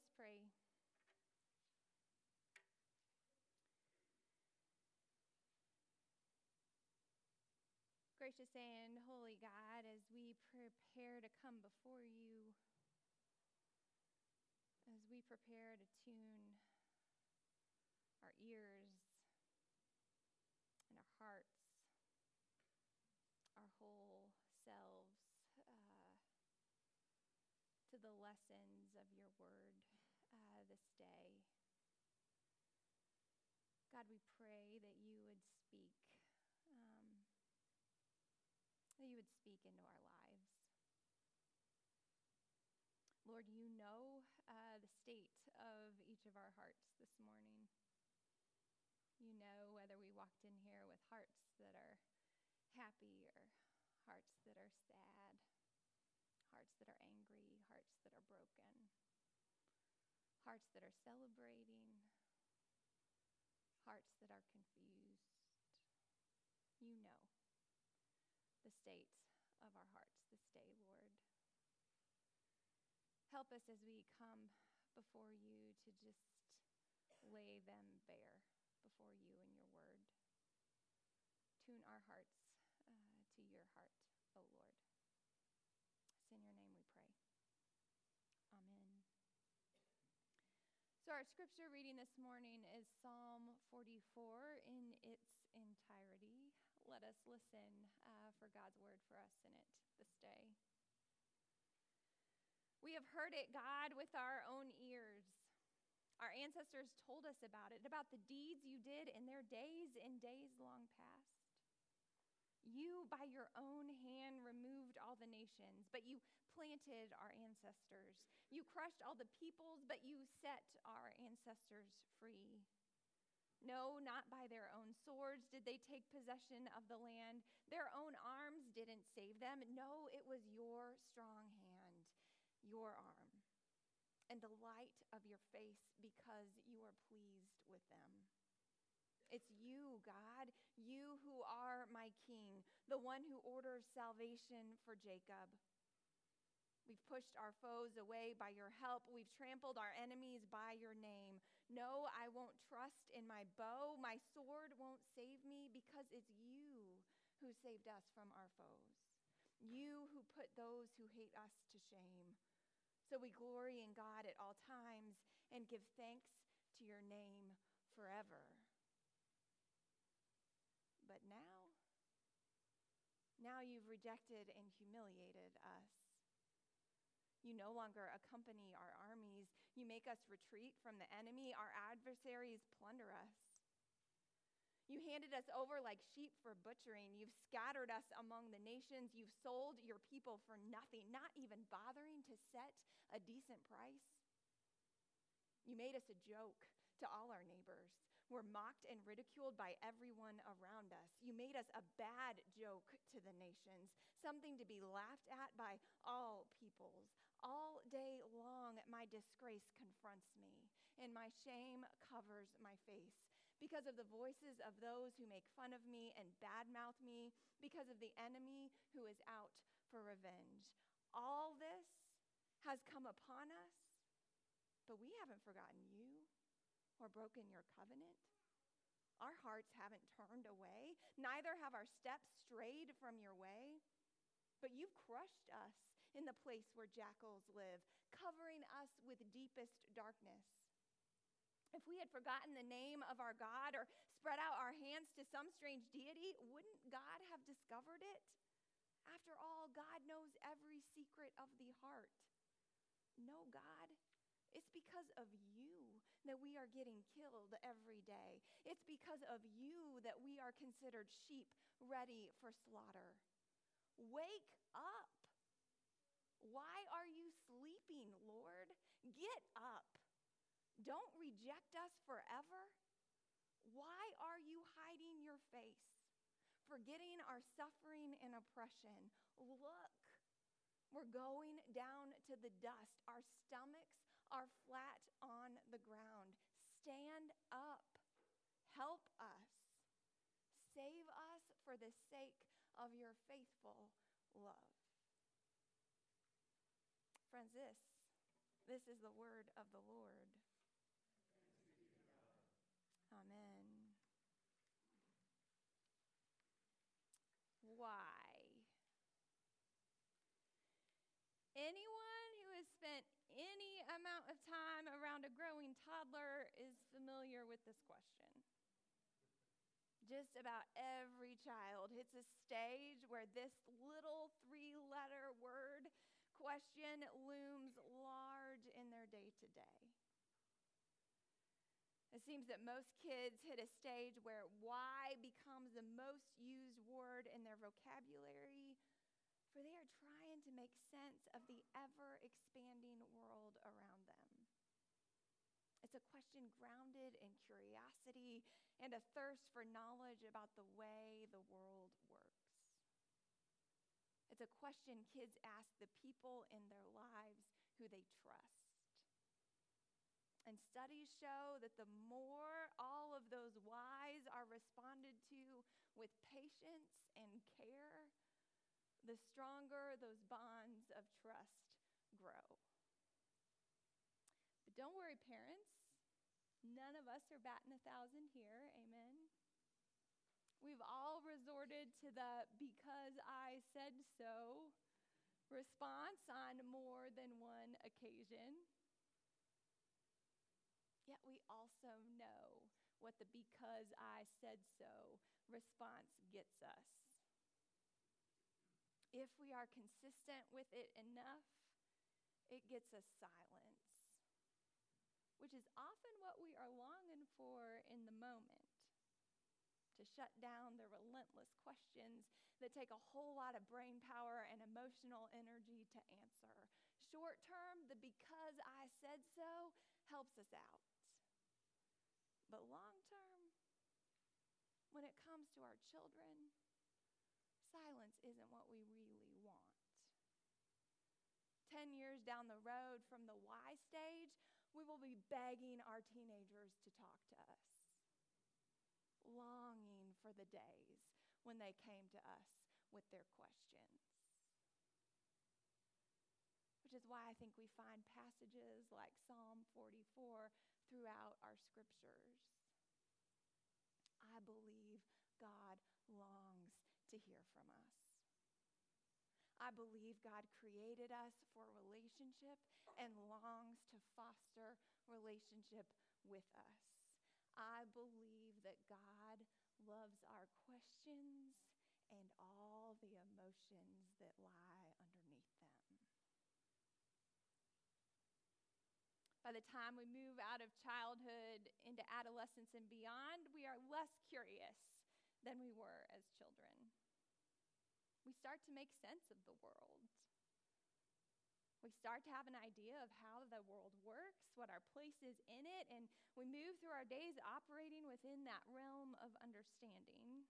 us pray. Gracious and holy God, as we prepare to come before you, as we prepare to tune our ears and our hearts, our whole selves uh, to the lessons of your word this day. God, we pray that you would speak, um, that you would speak into our lives. Lord, you know uh, the state of each of our hearts this morning. You know whether we walked in here with hearts that are happy or hearts that are sad, hearts that are angry, hearts that are broken, hearts that are celebrating, hearts that are confused. You know the state of our hearts this day, Lord. Help us as we come before you to just lay them bare before you and your word. Tune our hearts uh, to your heart, O Lord. It's in your name we pray. Amen. So, our scripture reading this morning is Psalm 44 in its entirety. Let us listen uh, for God's word for us in it this day. We have heard it, God, with our own ears. Our ancestors told us about it, about the deeds you did in their days and days long past. You, by your own hand, removed all the nations, but you planted our ancestors. You crushed all the peoples, but you set our ancestors free. No, not by their own swords did they take possession of the land. Their own arms didn't save them. No, it was your strong hand, your arm, and the light of your face because you are pleased with them. It's you, God, you who are my king, the one who orders salvation for Jacob. We've pushed our foes away by your help. We've trampled our enemies by your name. No, I won't trust in my bow. My sword won't save me because it's you who saved us from our foes. You who put those who hate us to shame. So we glory in God at all times and give thanks to your name forever. But now, now you've rejected and humiliated us. You no longer accompany our armies. You make us retreat from the enemy. Our adversaries plunder us. You handed us over like sheep for butchering. You've scattered us among the nations. You've sold your people for nothing, not even bothering to set a decent price. You made us a joke to all our neighbors. We're mocked and ridiculed by everyone around us. You made us a bad joke to the nations, something to be laughed at by all peoples. All day long, my disgrace confronts me, and my shame covers my face because of the voices of those who make fun of me and badmouth me, because of the enemy who is out for revenge. All this has come upon us but we haven't forgotten you or broken your covenant. Our hearts haven't turned away, neither have our steps strayed from your way. But you've crushed us in the place where jackals live, covering us with deepest darkness. If we had forgotten the name of our God or spread out our hands to some strange deity, wouldn't God have discovered it? After all, God knows every secret of the heart. No, God it's because of you that we are getting killed every day. It's because of you that we are considered sheep ready for slaughter. Wake up. Why are you sleeping, Lord? Get up. Don't reject us forever. Why are you hiding your face? Forgetting our suffering and oppression. Look, we're going down to the dust. Our stomachs are flat on the ground. Stand up. Help us. Save us for the sake of your faithful love. Friends, this, This is the word of the Lord. Amen. Why? Anyone who has spent amount of time around a growing toddler is familiar with this question. Just about every child hits a stage where this little three letter word question looms large in their day to day. It seems that most kids hit a stage where why becomes the most used word in their vocabulary, for they are trying to make sense of the ever expanding world around them. It's a question grounded in curiosity and a thirst for knowledge about the way the world works. It's a question kids ask the people in their lives who they trust. And studies show that the more all of those whys are responded to with patience and care, the stronger those bonds of trust grow. But don't worry, parents. None of us are batting a thousand here. Amen. We've all resorted to the because I said so response on more than one occasion. Yet we also know what the because I said so response gets us. If we are consistent with it enough, it gets us silence, which is often what we are longing for in the moment. To shut down the relentless questions that take a whole lot of brain power and emotional energy to answer. Short term, the because I said so helps us out. But long term, when it comes to our children, silence isn't what we really want. Ten years down the road from the why stage, we will be begging our teenagers to talk to us, longing for the days when they came to us with their questions. Which is why I think we find passages like Psalm 44 throughout our scriptures. I believe God longs to hear from us. I believe God created us for relationship and longs to foster relationship with us. I believe that God loves our questions and all the emotions that lie underneath them. By the time we move out of childhood into adolescence and beyond, we are less curious than we were as children. We start to make sense of the world. We start to have an idea of how the world works, what our place is in it, and we move through our days operating within that realm of understanding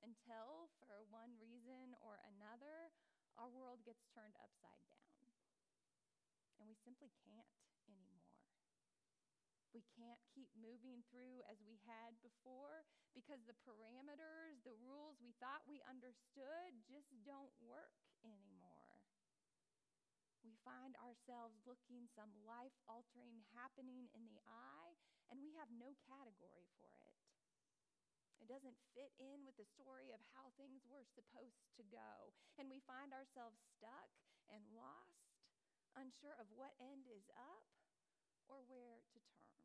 until, for one reason or another, our world gets turned upside down and we simply can't anymore. We can't keep moving through as we had before because the parameters, the rules we thought we understood just don't work anymore. We find ourselves looking some life altering happening in the eye, and we have no category for it. It doesn't fit in with the story of how things were supposed to go. And we find ourselves stuck and lost unsure of what end is up or where to turn.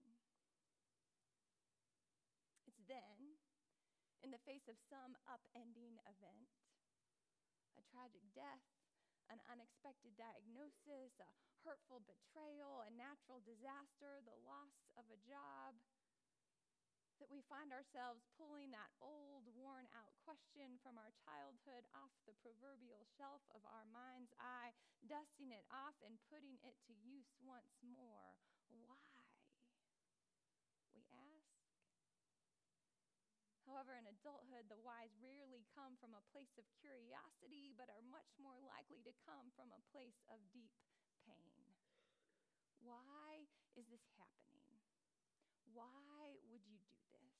Then, in the face of some upending event, a tragic death, an unexpected diagnosis, a hurtful betrayal, a natural disaster, the loss of a job, that we find ourselves pulling that old, worn out question from our childhood off the proverbial shelf of our mind's eye, dusting it off and putting it to use once more. Why? We ask. However, in adulthood, the whys rarely come from a place of curiosity, but are much more likely to come from a place of deep pain. Why is this happening? Why would you do this?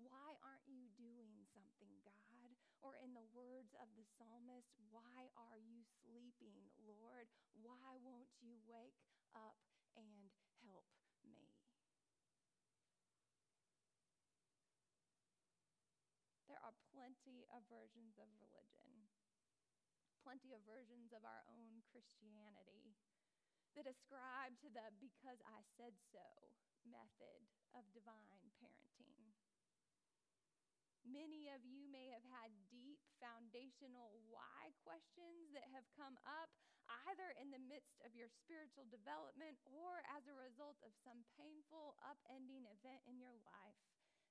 Why aren't you doing something, God? Or in the words of the psalmist, why are you sleeping, Lord? Why won't you wake up and help me? There are plenty of versions of religion, plenty of versions of our own Christianity that ascribe to the because I said so method of divine parenting. Many of you may have had deep foundational why questions that have come up either in the midst of your spiritual development or as a result of some painful, upending event in your life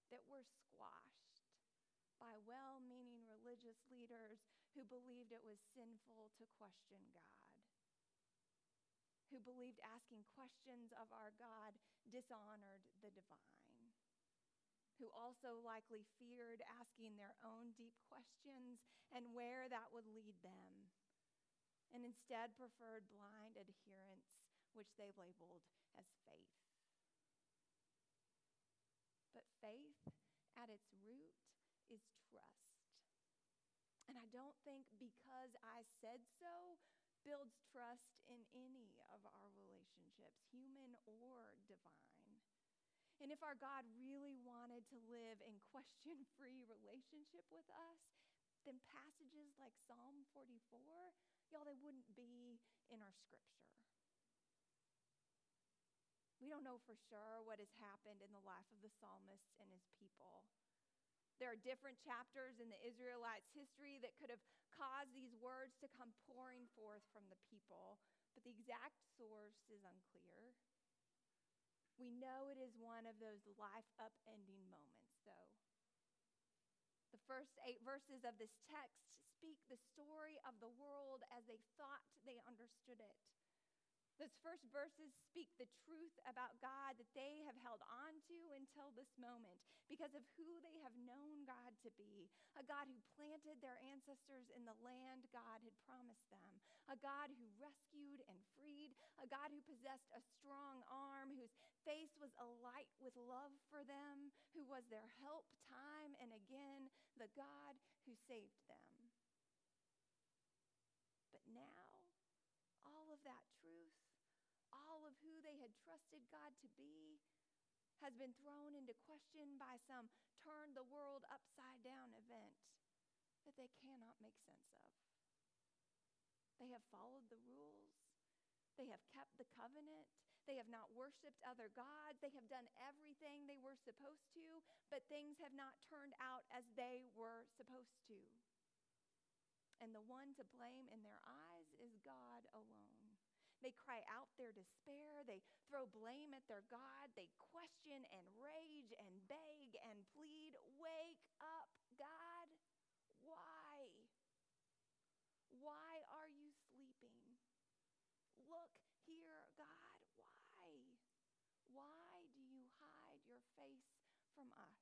that were squashed by well meaning religious leaders who believed it was sinful to question God, who believed asking questions of our God dishonored the divine, who also likely feared asking their own deep questions and where that would lead them, and instead preferred blind adherence, which they labeled as faith. But faith, at its root, is trust. And I don't think because I said so builds trust in any of our relationships, human or divine. And if our God really wanted to live in question free relationship with us, then passages like Psalm 44, y'all, they wouldn't be in our scripture. We don't know for sure what has happened in the life of the psalmist and his people. There are different chapters in the Israelites' history that could have caused these words to come pouring forth from the people, but the exact source is unclear. We know it is one of those life upending moments, though. The first eight verses of this text speak the story of the world as they thought they understood it. Those first verses speak the truth about God that they have held on to until this moment because of who they have known God to be a God who planted their ancestors in the land God had promised them, a God who rescued and freed, a God who possessed a strong arm, whose face was alight with love for them, who was their help time and again, the God who saved them. But now, all of that truth who they had trusted God to be has been thrown into question by some turn the world upside down event that they cannot make sense of. They have followed the rules. They have kept the covenant. They have not worshiped other gods. They have done everything they were supposed to, but things have not turned out as they were supposed to. And the one to blame in their eyes is God alone. They cry out their despair. They throw blame at their God. They question and rage and beg and plead Wake up, God. Why? Why are you sleeping? Look here, God. Why? Why do you hide your face from us?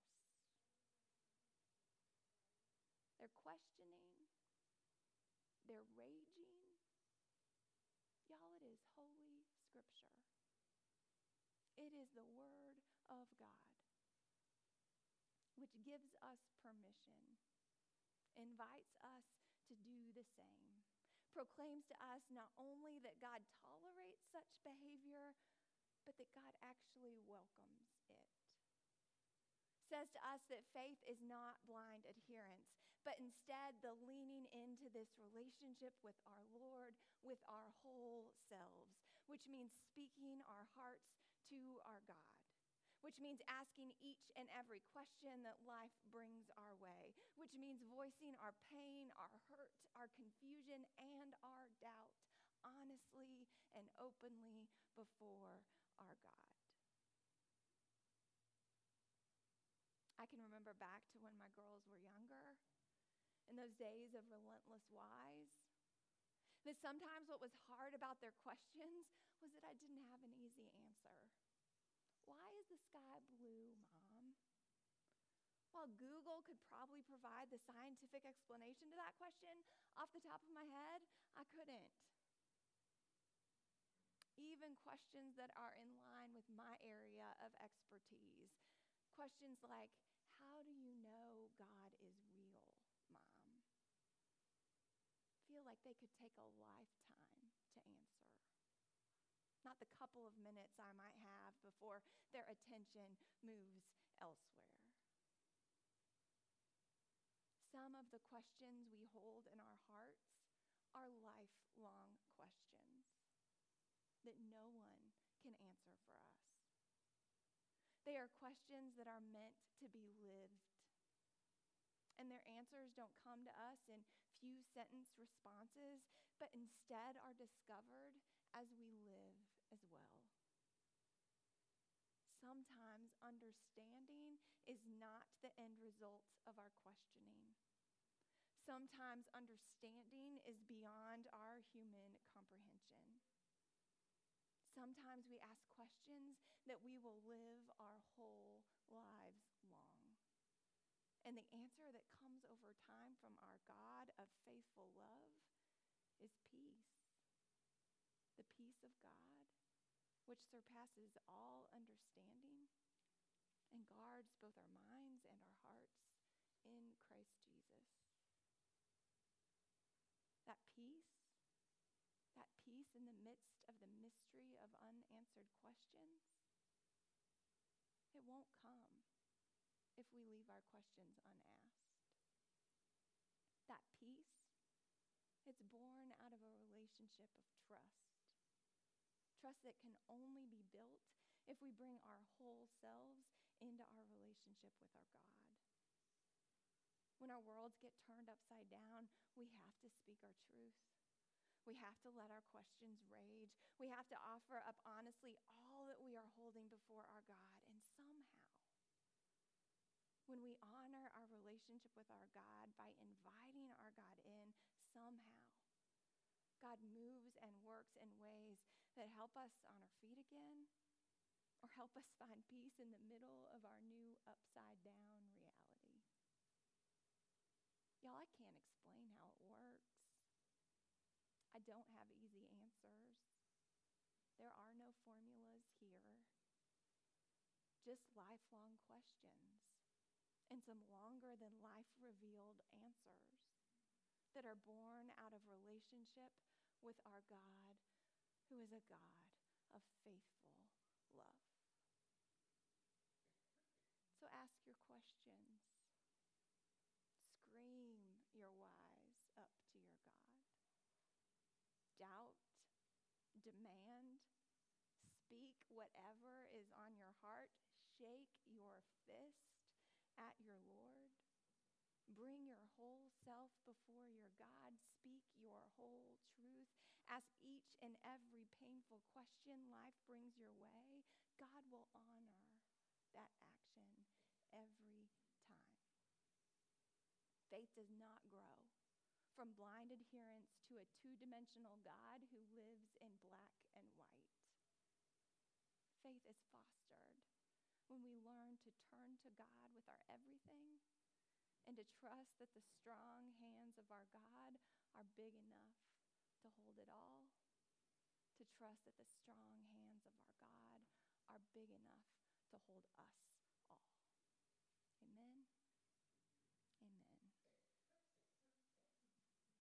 They're questioning, they're raging Y'all, it is Holy Scripture. It is the Word of God, which gives us permission, invites us to do the same, proclaims to us not only that God tolerates such behavior, but that God actually welcomes it. Says to us that faith is not blind adherence, but instead the leaning into this relationship with our Lord with our whole selves, which means speaking our hearts to our God, which means asking each and every question that life brings our way, which means voicing our pain, our hurt, our confusion, and our doubt honestly and openly before our God. I can remember back to when my girls were younger in those days of relentless whys. That sometimes what was hard about their questions was that I didn't have an easy answer. Why is the sky blue, Mom? While Google could probably provide the scientific explanation to that question, off the top of my head, I couldn't. Even questions that are in line with my area of expertise. Questions like, How do you know God like they could take a lifetime to answer. not the couple of minutes I might have before their attention moves elsewhere. Some of the questions we hold in our hearts are lifelong questions that no one can answer for us. They are questions that are meant to be lived. And their answers don't come to us in few sentence responses, but instead are discovered as we live as well. Sometimes understanding is not the end result of our questioning. Sometimes understanding is beyond our human comprehension. Sometimes we ask questions that we will live our whole lives. And the answer that comes over time from our God of faithful love is peace. The peace of God, which surpasses all understanding and guards both our minds and our hearts in Christ Jesus. That peace, that peace in the midst of the mystery of unanswered questions, it won't come leave our questions unasked. That peace, it's born out of a relationship of trust. Trust that can only be built if we bring our whole selves into our relationship with our God. When our worlds get turned upside down, we have to speak our truth. We have to let our questions rage. We have to offer up honestly all that we are holding before our God. When we honor our relationship with our God by inviting our God in, somehow, God moves and works in ways that help us on our feet again or help us find peace in the middle of our new upside down reality. Y'all, I can't explain how it works. I don't have easy answers. There are no formulas here, just lifelong questions and some longer than life revealed answers that are born out of relationship with our God, who is a God of faithful love. So ask your questions. Scream your whys up to your God. Doubt, demand, speak whatever is on your heart, shake your fist at your Lord. Bring your whole self before your God. Speak your whole truth. Ask each and every painful question life brings your way. God will honor that action every time. Faith does not grow from blind adherence to a two dimensional God who lives in black and white. Faith is fostered when we learn to turn to God with our everything and to trust that the strong hands of our God are big enough to hold it all, to trust that the strong hands of our God are big enough to hold us